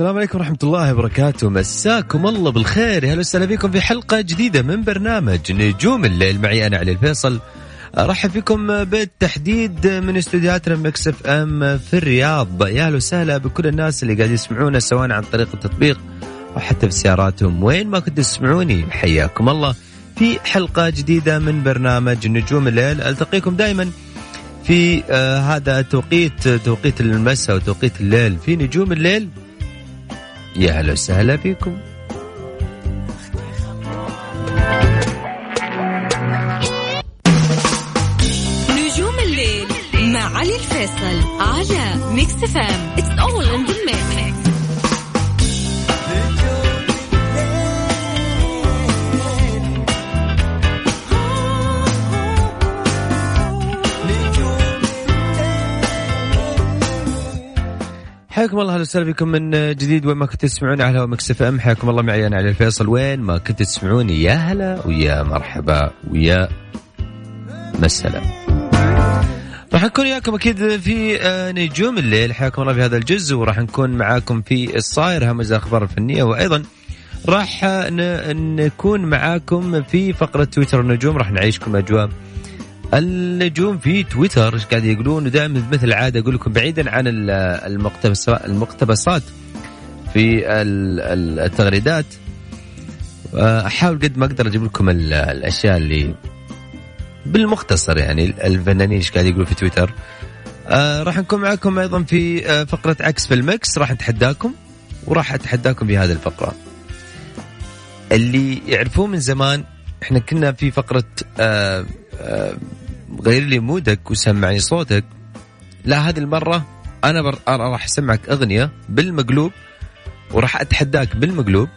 السلام عليكم ورحمة الله وبركاته. مساكم الله بالخير. هلا وسهلا فيكم في حلقة جديدة من برنامج نجوم الليل. معي أنا علي الفيصل. أرحب فيكم بالتحديد من استديوهاتنا Mix FM في الرياض. يا أهلا وسهلا بكل الناس اللي قاعد يسمعونا سواء عن طريق التطبيق أو حتى في سياراتهم. وين ما كنتوا تسمعوني حياكم الله. في حلقة جديدة من برنامج نجوم الليل. ألتقيكم دائما في آه هذا توقيت توقيت المساء وتوقيت الليل. في نجوم الليل يا هلا وسهلا فيكم نجوم الليل مع علي الفيصل على Mix FM حياكم الله أهلا وسهلا بكم من جديد. وين ما كنتوا تسمعوني على Mix FM حياكم الله. معي أنا علي الفيصل. وين ما كنتوا تسمعوني يا هلا ويا مرحبا ويا مسهلا. راح نكون وياكم أكيد في آه، نجوم الليل. حياكم الله في هذا الجزء. وراح نكون معاكم في الصاير همز الأخبار الفنية. وأيضا راح نكون معاكم في فقرة تويتر النجوم. راح نعيشكم أجواء النجوم في تويتر إيش قاعد يقولون؟ ودائما مثل العاده أقول لكم بعيدا عن ال- المقتبسات في ال- ال- التغريدات. آه، أحاول قد ما أقدر أجيب لكم ال- الأشياء اللي بالمختصر يعني الفنانين إيش قاعد يقولوا في تويتر. آه راح نكون معكم أيضا في آه فقرة عكس في المكس. راح نتحداكم وراح أتحداكم في هذه الفقرة. اللي يعرفون من زمان إحنا كنا في فقرة غير لي مودك وسمعني صوتك. لا هذه بر... أنا راح أسمعك أغنية بالمقلوب وراح أتحداك بالمقلوب.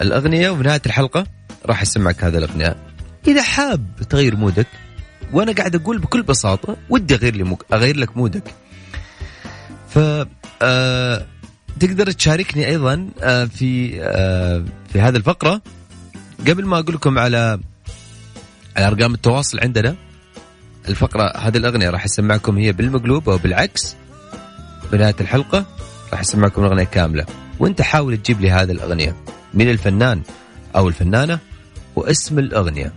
الأغنية وفي نهاية الحلقة راح أسمعك هذه الأغنية. إذا حاب تغير مودك وأنا قاعد أقول بكل بساطة ودي أغير لي مك... أغير لك مودك. ف آه... تقدر تشاركني أيضا آه في آه في هذه الفقرة. قبل ما أقول لكم على على أرقام التواصل عندنا الفقرة هذه الأغنية راح أسمعكم هي بالمقلوب أو بالعكس. بنهاية الحلقة راح أسمعكم الأغنية كاملة. وأنت حاول تجيب لي هذه الأغنية من الفنان أو الفنانة واسم الأغنية.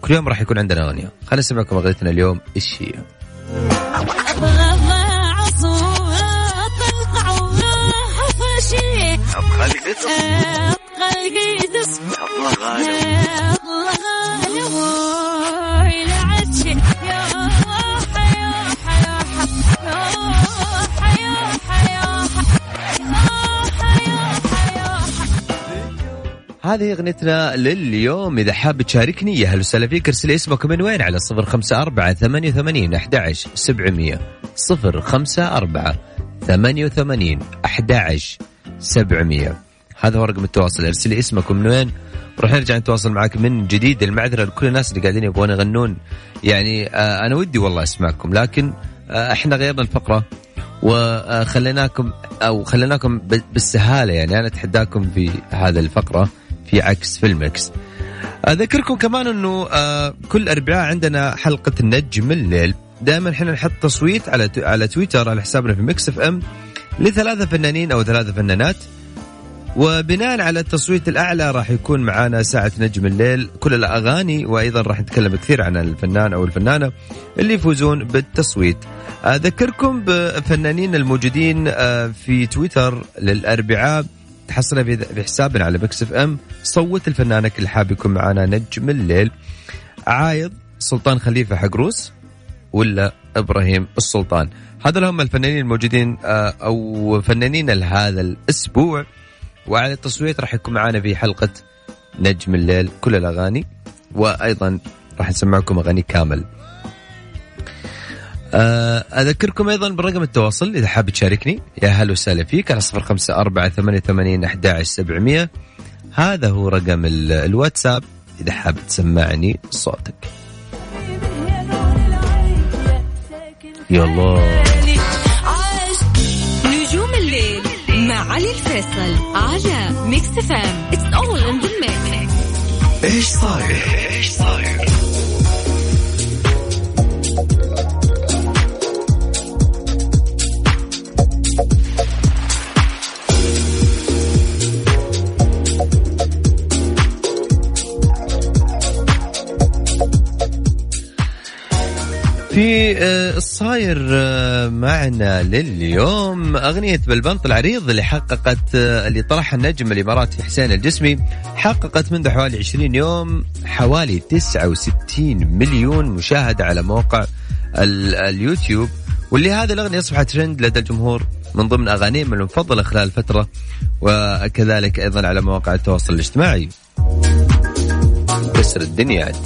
كل يوم راح يكون عندنا أغنية. خلينا نسمعكم أغنيتنا اليوم إيش هي؟ هذه أغنيتنا لليوم. إذا حاب تشاركني يا هلا وسهلا فيك ارسل اسمك من وين على صفر خمسة أربعة ثمانية وثمانين أحد عشر سبعمية. صفر خمسة أربعة ثمانية وثمانين أحد عشر سبعمية. هذا هو رقم التواصل. ارسل لي اسمك ومن وين راح نرجع نتواصل معك من جديد. المعذرة لكل الناس اللي قاعدين يبغون يغنون. يعني آه أنا ودي والله أسمعكم لكن آه إحنا غيرنا الفقرة. وخليناكم أو خليناكم بالسهالة يعني. أنا أتحداكم في هذا الفقرة. في عكس في ال mix. أذكركم كمان إنه آه، كل أربعاء عندنا حلقة النجم الليل دائما إحنا نحط تصويت على على تويتر على حسابنا في Mix FM لثلاثة فنانين أو ثلاثة فنانات وبناء على التصويت الأعلى راح يكون معنا ساعة نجم الليل كل الأغاني وأيضا راح نتكلم كثير عن الفنان أو الفنانة اللي يفوزون بالتصويت. أذكركم بفنانين الموجودين آه، في تويتر للأربعاء تحصلها بحسابنا على Mix FM صوت لفنانك اللي حاب يكون معنا نجم الليل. عايض سلطان خليفة حقروس ولا إبراهيم السلطان. هذول هم الفنانين الموجودين آه، أو فنانين لهذا الأسبوع. وعلى التصويت راح يكون معنا في حلقة نجم الليل كل الأغاني. وأيضا راح نسمعكم أغاني كامل. أذكركم أيضا برقم التواصل إذا حاب تشاركني. يا هلا وسهلا فيك على صفر خمسة أربعة ثمانية ثمانين أحد سبعمية. هذا هو رقم الواتساب إذا حاب تسمعني صوتك. يا الله نجوم الليل مع علي الفيصل على Mix FM it's all in the mix إيش صاير؟ إيش صاير؟ في آه، الصاير آه، معنا لليوم أغنية بالبنط العريض اللي حققت آه، اللي طرحها النجم الإماراتي حسين الجسمي حققت منذ حوالي 20 يوم حوالي 69 مليون مشاهدة على موقع اليوتيوب. واللي هذه الأغنية أصبحت ترند لدى الجمهور من ضمن أغانيهم المفضلة خلال الفترة وكذلك أيضا على مواقع التواصل الاجتماعي. كسر الدنيا. عاد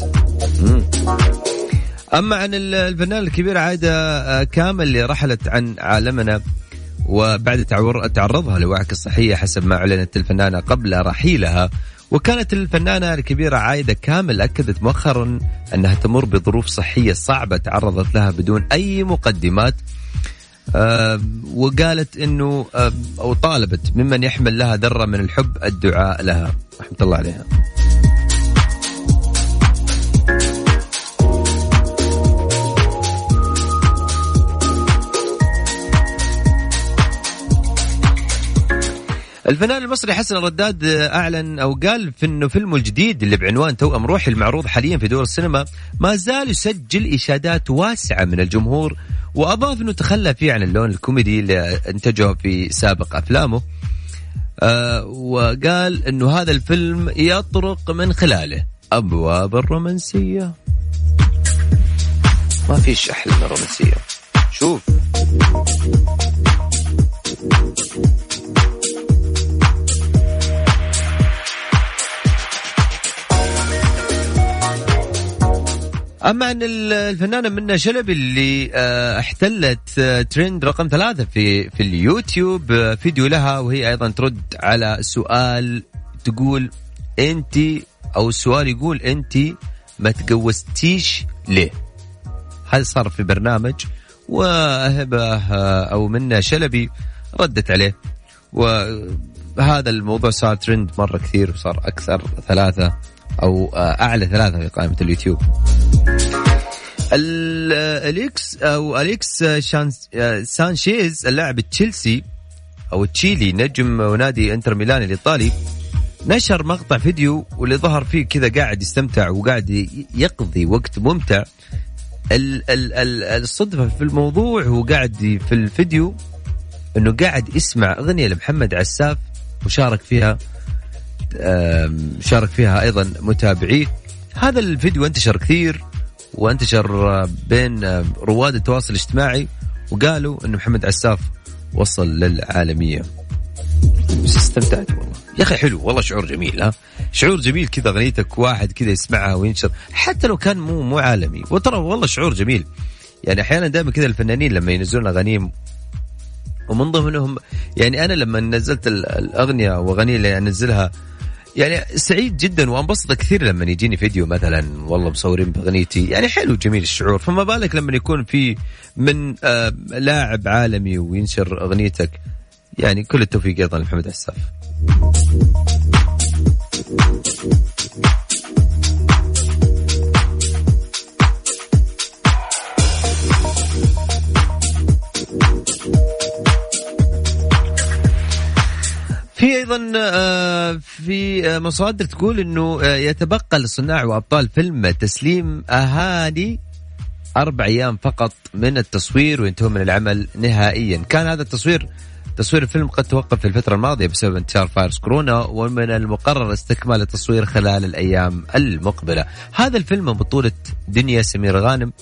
أما عن الفنان الكبير عايدة آه، كامل اللي رحلت عن عالمنا وبعد تعرضها لوعكة صحية حسب ما أعلنت الفنانة قبل رحيلها. وكانت الفنانة الكبيرة عايدة كامل أكدت مؤخرا أنها تمر بظروف صحية صعبة تعرضت لها بدون أي مقدمات أه وقالت أنه أه أو طالبت ممن يحمل لها ذرة من الحب الدعاء لها. رحمة الله عليها. الفنان المصري حسن الرداد أعلن أو قال في إنه فيلمه الجديد اللي بعنوان توأم روحي المعروض حاليا في دور السينما ما زال يسجل إشادات واسعة من الجمهور وأضاف إنه تخلى فيه عن اللون الكوميدي اللي إنتجه في سابق أفلامه. آه وقال إنه هذا الفيلم يطرق من خلاله أبواب الرومانسية. ما فيش أحلى من الرومانسية. شوف. أما عن الفنانة منى شلبي اللي آه، احتلت آه، ترند رقم ثلاثة في في اليوتيوب آه، فيديو لها وهي أيضا ترد على سؤال تقول انت أو السؤال يقول أنت ما تجوزتيش ليه؟ هذا صار في برنامج وهبه أو منى شلبي ردت عليه وهذا الموضوع صار ترند مرة كثير وصار أكثر ثلاثة أو أعلى ثلاثة في قائمة اليوتيوب اليكس أو اليكس سانشيز اللاعب تشيلسي أو تشيلي نجم ونادي إنتر ميلان الإيطالي نشر مقطع فيديو واللي ظهر فيه كذا قاعد يستمتع وقاعد يقضي وقت ممتع. الصدفة في الموضوع هو قاعد في الفيديو إنه قاعد يسمع أغنية لمحمد عساف وشارك فيها شارك فيها أيضا متابعيه. هذا الفيديو انتشر كثير. وانتشر بين رواد التواصل الاجتماعي وقالوا انه محمد عساف وصل للعالمية. بس استمتعت والله. يا أخي حلو والله شعور جميل ها؟ شعور جميل كذا أغنيتك واحد كذا يسمعها وينشر حتى لو كان مو مو عالمي. وترى والله شعور جميل. يعني أحيانا دائما كذا الفنانين لما ينزلون أغانيهم ومن ضمنهم يعني أنا لما نزلت الأغنية واغاني اللي أنزلها يعني سعيد جدا وانبسط كثير لما يجيني فيديو مثلا والله مصورين بأغنيتي. يعني حلو جميل الشعور. فما بالك لما يكون في من آه لاعب عالمي وينشر أغنيتك؟ يعني كل التوفيق أيضا لمحمد عساف في أيضا آه، في آه، مصادر تقول إنه آه، يتبقى لصناع وأبطال فيلم تسليم اهالي أربع أيام فقط من التصوير وينتهون من العمل نهائيا. كان هذا التصوير تصوير الفيلم قد توقف في الفترة الماضية بسبب انتشار فيروس كورونا ومن المقرر استكمال التصوير خلال الأيام المقبلة. هذا الفيلم من بطولة دنيا سمير غانم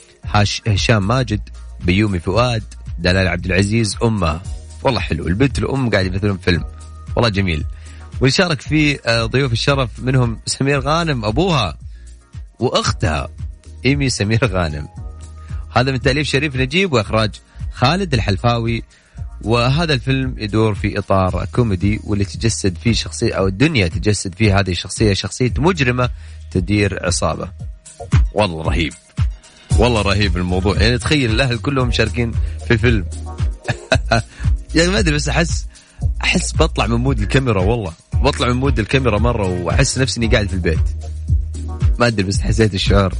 هشام ماجد بيومي فؤاد دلال عبد العزيز أمها والله حلو البنت الأم قاعد يمثلون فيلم. والله جميل. ويشارك فيه آه، ضيوف الشرف منهم سمير غانم أبوها وأختها إيمي سمير غانم. هذا من تأليف شريف نجيب وإخراج خالد الحلفاوي. وهذا الفيلم يدور في إطار كوميدي واللي تجسد فيه شخصية أو الدنيا تجسد فيه هذه الشخصية شخصية مجرمة تدير عصابة. والله رهيب. والله رهيب الموضوع. يعني تخيل الأهل كلهم مشاركين في فيلم. يعني ما أدري بس أحس أحس بطلع من mood الكاميرا والله. بطلع من mood الكاميرا مرة وأحس نفسي إني قاعد في البيت. ما أدري بس حسيت الشعور.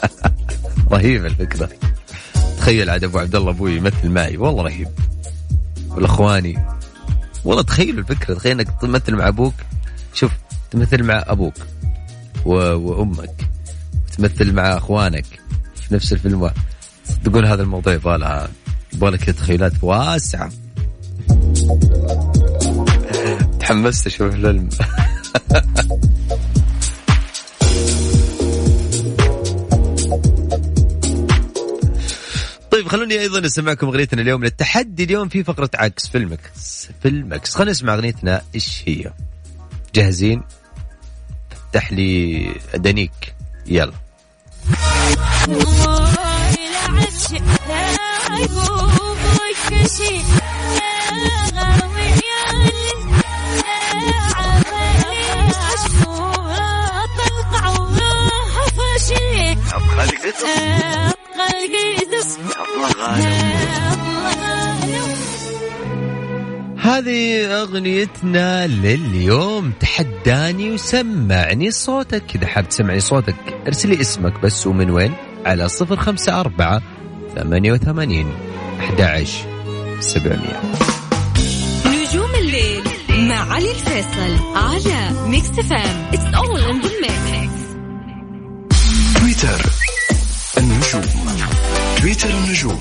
رهيبه الفكرة. تخيل عاد أبو عبد الله أبوي يمثل معي. والله رهيب. والأخواني. والله تخيلوا الفكرة. تخيل إنك تمثل مع أبوك. شوف تمثل مع أبوك و... وأمك. تمثل مع أخوانك في نفس الفيلم. تقول هذا الموضوع يبغى لها يبغى تخيلات واسعة. تحمست أشوف الفيلم طيب خلوني أيضا أسمعكم أغنيتنا اليوم. للتحدي اليوم في فقرة عكس في الـ mix في الـ mix خلينا نسمع أغنيتنا. إيش هي؟ جاهزين؟ افتح لي دنياك يلا. هذه أغنيتنا لليوم. تحداني وسمعني صوتك. إذا حاب تسمعني صوتك ارسل لي اسمك بس ومن وين؟ على 054 88 11 700 مع علي الفيصل على ميكس إف إم it's all in the mix تويتر النجوم. تويتر النجوم.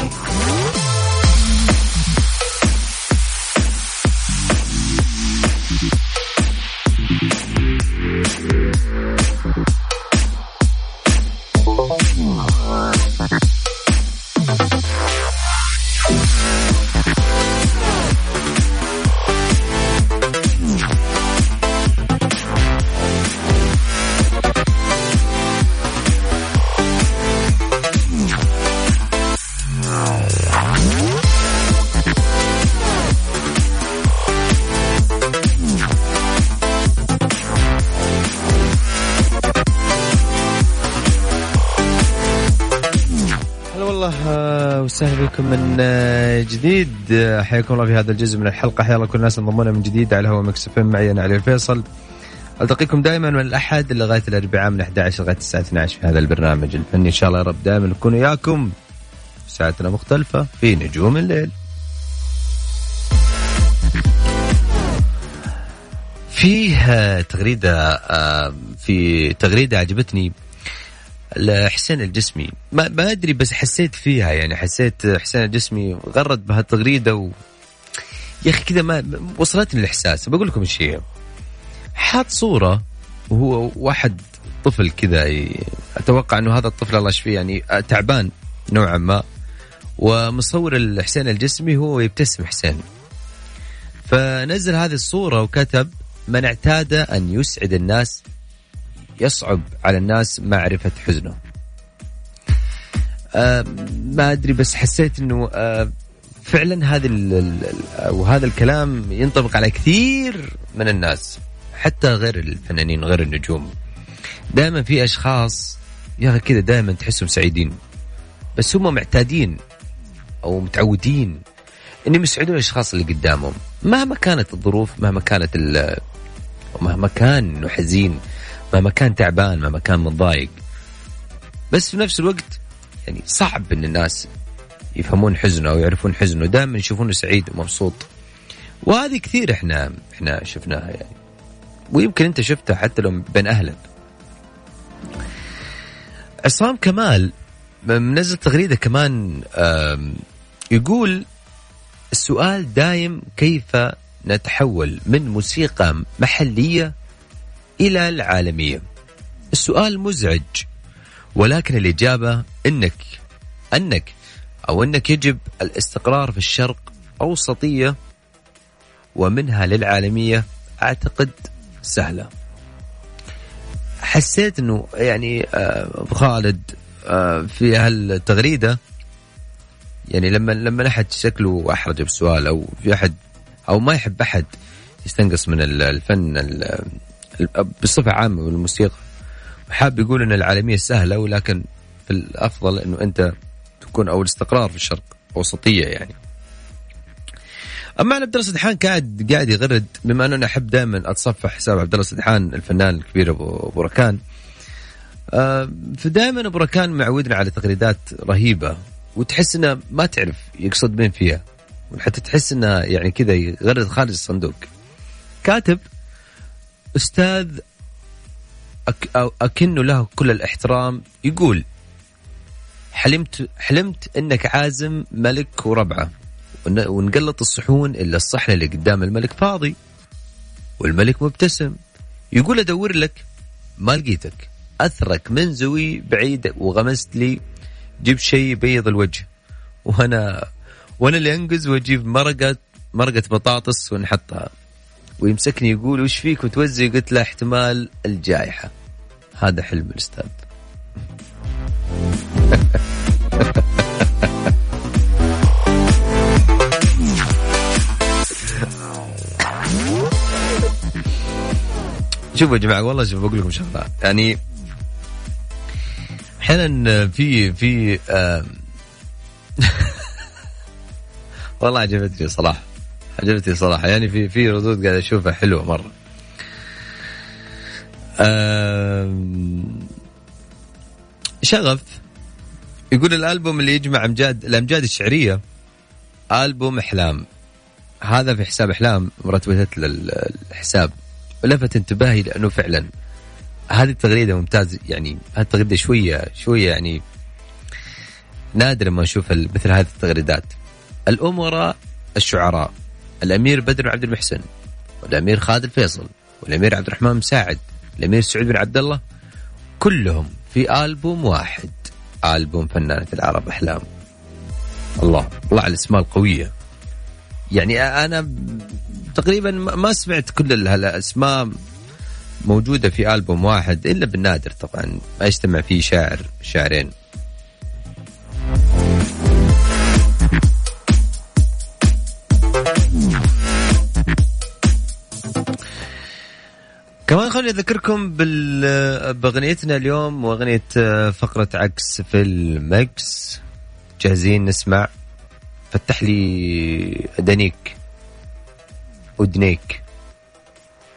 هلا والله آه، وسهلا بكم من آه، جديد. آه، حياكم الله في هذا الجزء من الحلقة. حيا الله كل الناس انضمونا من جديد على هوا اف معي أنا علي الفيصل. ألتقيكم دائما من الأحد لغاية الأربعاء من 11 لغاية الساعة 12 في هذا البرنامج الفني. إن شاء الله يا رب دائما نكون وياكم. ساعتنا مختلفة في نجوم الليل. فيه تغريدة في تغريدة عجبتني. لحسين الجسمي. ما ما أدري بس حسيت فيها يعني حسيت حسين الجسمي غرد بهالتغريدة و يا أخي كذا ما وصلتني الإحساس. بقول لكم إيش هي حاط صورة وهو واحد طفل كذا ي- أتوقع إنه هذا الطفل الله يشفيه يعني تعبان نوعا ما. ومصور الحسين الجسمي هو يبتسم حسين. فنزل هذه الصورة وكتب من اعتاد أن يسعد الناس يصعب على الناس معرفة حزنه. آه ما أدري بس حسيت أنه آه فعلا هذا وهذا الكلام ينطبق على كثير من الناس حتى غير الفنانين غير النجوم. دائما في أشخاص يا أخي كذا دائما تحسهم سعيدين بس هم معتادين أو متعودين إنهم يسعدون الأشخاص اللي قدامهم. مهما كانت الظروف مهما كانت مهما كان إنه حزين مهما كان تعبان مهما كان متضايق. بس في نفس الوقت يعني صعب إن الناس يفهمون حزنه أو يعرفون حزنه دائما يشوفونه سعيد ومبسوط. وهذه كثير إحنا إحنا شفناها يعني. ويمكن أنت شفتها حتى لو بين أهلك. عصام كمال منزل تغريدة كمان يقول السؤال دايم كيف نتحول من موسيقى محلية إلى العالميه السؤال مزعج ولكن الإجابة إنك أنك أو إنك يجب الاستقرار في الشرق أوسطية ومنها للعالمية أعتقد سهلة. حسيت إنه يعني آه، خالد آه، في هالتغريدة يعني لما لما أحد شكله أحرج بالسؤال أو في أحد أو ما يحب أحد يستنقص من الفن بصفة عامة من الموسيقى حاب يقول إن العالمية سهلة ولكن في الأفضل إنه أنت تكون أو الاستقرار في الشرق وسطيه يعني. أما عبد الله سدحان قاعد قاعد يغرد. بما أنه أنا أحب دائما أتصفح حساب عبد الله سدحان الفنان الكبير ابو أبو ركان. آه فدائما أبو ركان معودنا على تغريدات رهيبة وتحس إنه ما تعرف يقصد مين فيها. وحتى تحس إنه يعني كذا يغرد خارج الصندوق. كاتب أستاذ أك أكن له كل الإحترام يقول حلمت حلمت إنك عازم ملك وربعة ونقلط الصحون إلا الصحن اللي قدام الملك فاضي والملك مبتسم. يقول أدور لك ما لقيتك. أثرك من زوي بعيد وغمست لي جيب شيء يبيض الوجه. وأنا وأنا اللي أنقز وأجيب مرقة مرقة بطاطس ونحطها. ويمسكني يقول وش فيك؟ وتوزي. قلت له احتمال الجائحة. هذا حلم الأستاذ. شوفوا يا جماعة والله شوف بقول لكم شغلة. يعني أحيانا في في والله عجبتني صراحة. عجبتني صراحة. يعني في في ردود قاعد أشوفها حلوة مرة. شغف يقول الألبوم اللي يجمع امجاد الأمجاد الشعرية ألبوم إحلام. هذا في حساب إحلام مرتبت الحساب لفت انتباهي لأنه فعلا هذه التغريدة ممتاز. يعني هذه التغريدة شوية شوية يعني نادر ما نشوف مثل هذه التغريدات. الأمراء الشعراء. الأمير بدر عبد المحسن والأمير خالد الفيصل والأمير عبد الرحمن مساعد الأمير سعود بن عبد الله كلهم في ألبوم واحد ألبوم فنانة العرب أحلام. الله الله على الأسماء القوية. يعني أنا تقريبا ما سمعت كل هالأسماء موجودة في ألبوم واحد إلا بالنادر طبعا ما يجتمع فيه شاعر شاعرين. كمان خليني أذكركم بأغنيتنا اليوم وأغنية فقرة عكس في المكس. جاهزين نسمع؟ فتح لي أدنيك. أدنيك.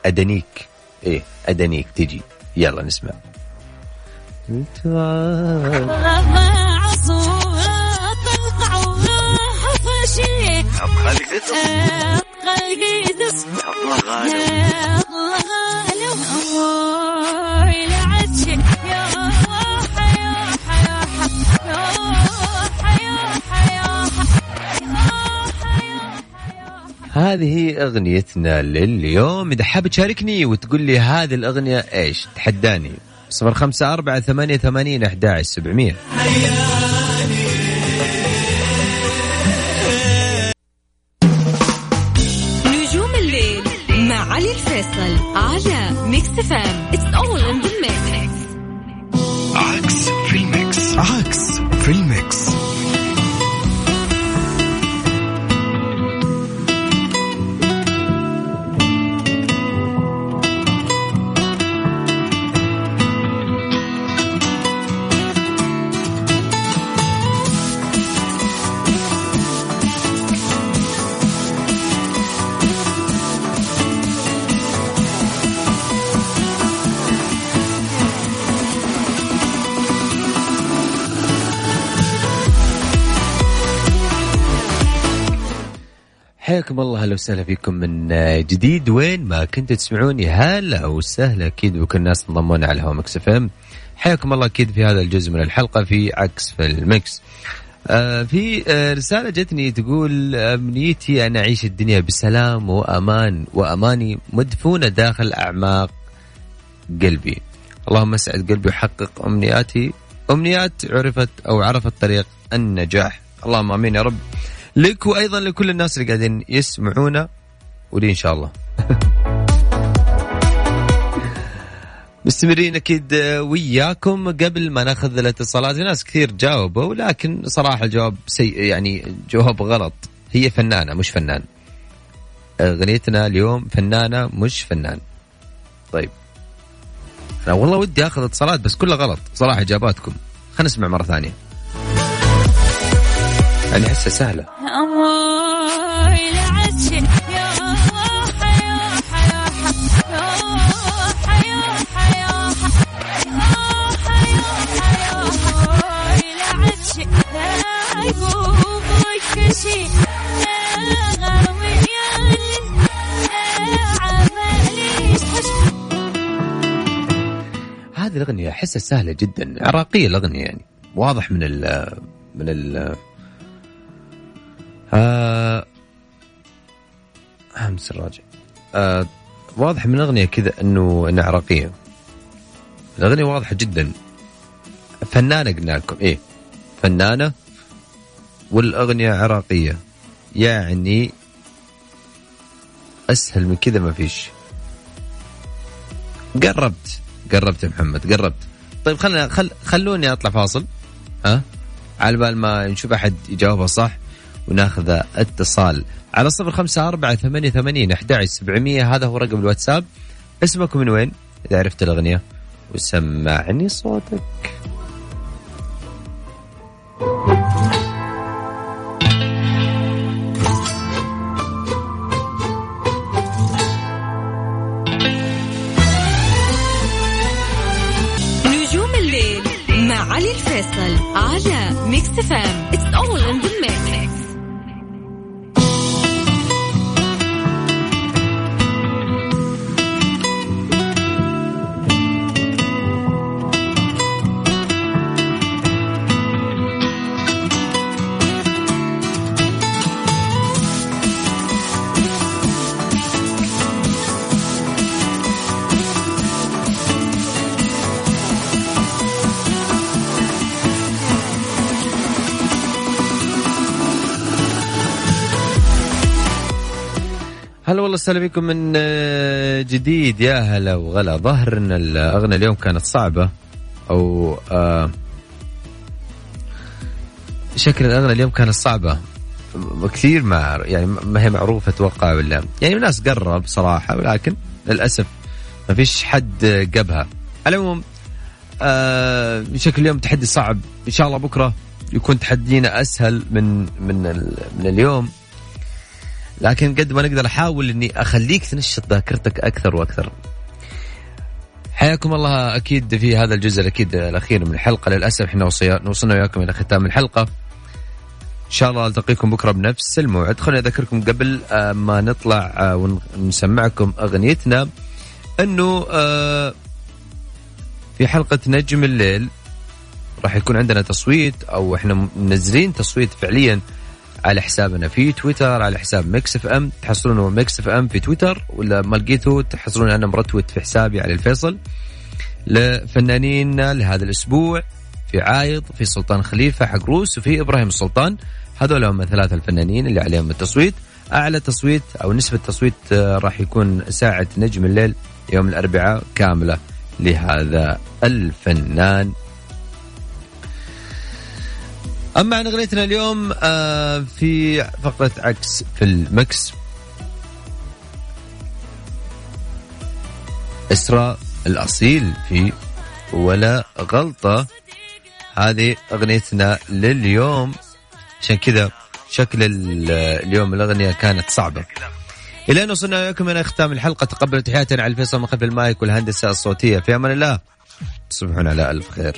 أدنيك. إيه أدنيك. تجي. يلا نسمع. هذه أغنيتنا لليوم. إذا حاب تشاركني وتقول لي هذه الأغنية إيش؟ تحداني. صفر خمسة أربعة ثمانية ثمانين أحد سبعمية. نجوم الليل مع علي الفيصل على ميكس إف إم حياكم الله أهلا وسهلا فيكم من جديد. وين ما كنتوا تسمعوني هلا وسهلا أكيد بكل الناس انضموا لنا على هوا ميكس إف إم. حياكم الله أكيد في هذا الجزء من الحلقة في عكس في الـ mix آه في آه رسالة جتني تقول أمنيتي أن أعيش الدنيا بسلام وأمان وأماني مدفونة داخل أعماق قلبي. اللهم اسعد قلبي وحقق أمنياتي. أمنيات عرفت أو عرفت طريق النجاح. اللهم آمين يا رب. لك وأيضا لكل الناس اللي قاعدين يسمعونا ولي إن شاء الله. مستمرين أكيد وياكم. قبل ما نأخذ الاتصالات في ناس كثير جاوبوا لكن صراحة الجواب سيء يعني جواب غلط. هي فنانة مش فنان. أغنيتنا اليوم فنانة مش فنان. طيب. أنا والله ودي أخذ اتصالات بس كلها غلط. صراحة إجاباتكم. خلينا نسمع مرة ثانية. يعني احسها سهله هذه الأغنية أحسها سهلة جدا عراقية الأغنية يعني واضح من ال من ال آه همس الراجع. آه واضح من الأغنية كذا أنه أنها عراقية. الأغنية واضحة جدا. فنانة قلنا لكم إيه فنانة والأغنية عراقية. يعني أسهل من كذا ما فيش. قربت قربت يا محمد قربت. طيب خلنا خل خلوني أطلع فاصل ها؟ على بال ما نشوف أحد يجاوبها صح. وناخذ اتصال على صفر خمسة أربعة ثمانية ثمانين أحد سبعمية. هذا هو رقم الواتساب. اسمكم من وين؟ إذا عرفت الأغنية. وسمعني صوتك. وسهلا بكم من آه، جديد. يا هلا وغلا. ظهر ان الاغنيه اليوم كانت صعبة. أو آه شكل الأغنية اليوم كانت صعبة. كثير ما يعني ما هي معروفة أتوقع ولا يعني الناس قرب صراحة ولكن للأسف ما فيش حد جابها على العموم آه بشكل اليوم تحدي صعب. إن شاء الله بكرة يكون تحدينا أسهل من من من اليوم. لكن قد ما نقدر أحاول إني أخليك تنشط ذاكرتك أكثر وأكثر. حياكم الله أكيد في هذا الجزء الأكيد الأخير من الحلقة للأسف إحنا وصلنا وياكم إلى ختام الحلقة. إن شاء الله ألتقيكم بكرة بنفس الموعد، خليني أذكركم قبل آه، ما نطلع آه، ونسمعكم أغنيتنا إنه آه، في حلقة نجم الليل راح يكون عندنا تصويت أو إحنا منزلين تصويت فعليا على حسابنا في تويتر على حساب ميكس اف ام. تحصلونه ميكس اف ام في تويتر ولا ما لقيته تحصلون أنا مرتوت في حسابي علي الفيصل. لفنانين لهذا الأسبوع في عايض في سلطان خليفة حق روس وفي إبراهيم السلطان هذول هم ثلاثة الفنانين اللي عليهم التصويت. أعلى تصويت أو نسبة تصويت آه، راح يكون ساعة نجوم الليل يوم الأربعاء كاملة لهذا الفنان. أما عن أغنيتنا اليوم آه، في فقرة عكس في المكس. إسراء الأصيل في ولا غلطة. هذه أغنيتنا لليوم. عشان كذا شكل ال- اليوم الأغنية كانت صعبة. إلى أن وصلنا إليكم إلى ختام الحلقة. تقبلوا تحياتنا على الفيصل من خلف المايك والهندسة الصوتية. في أمان الله. تصبحون على الف خير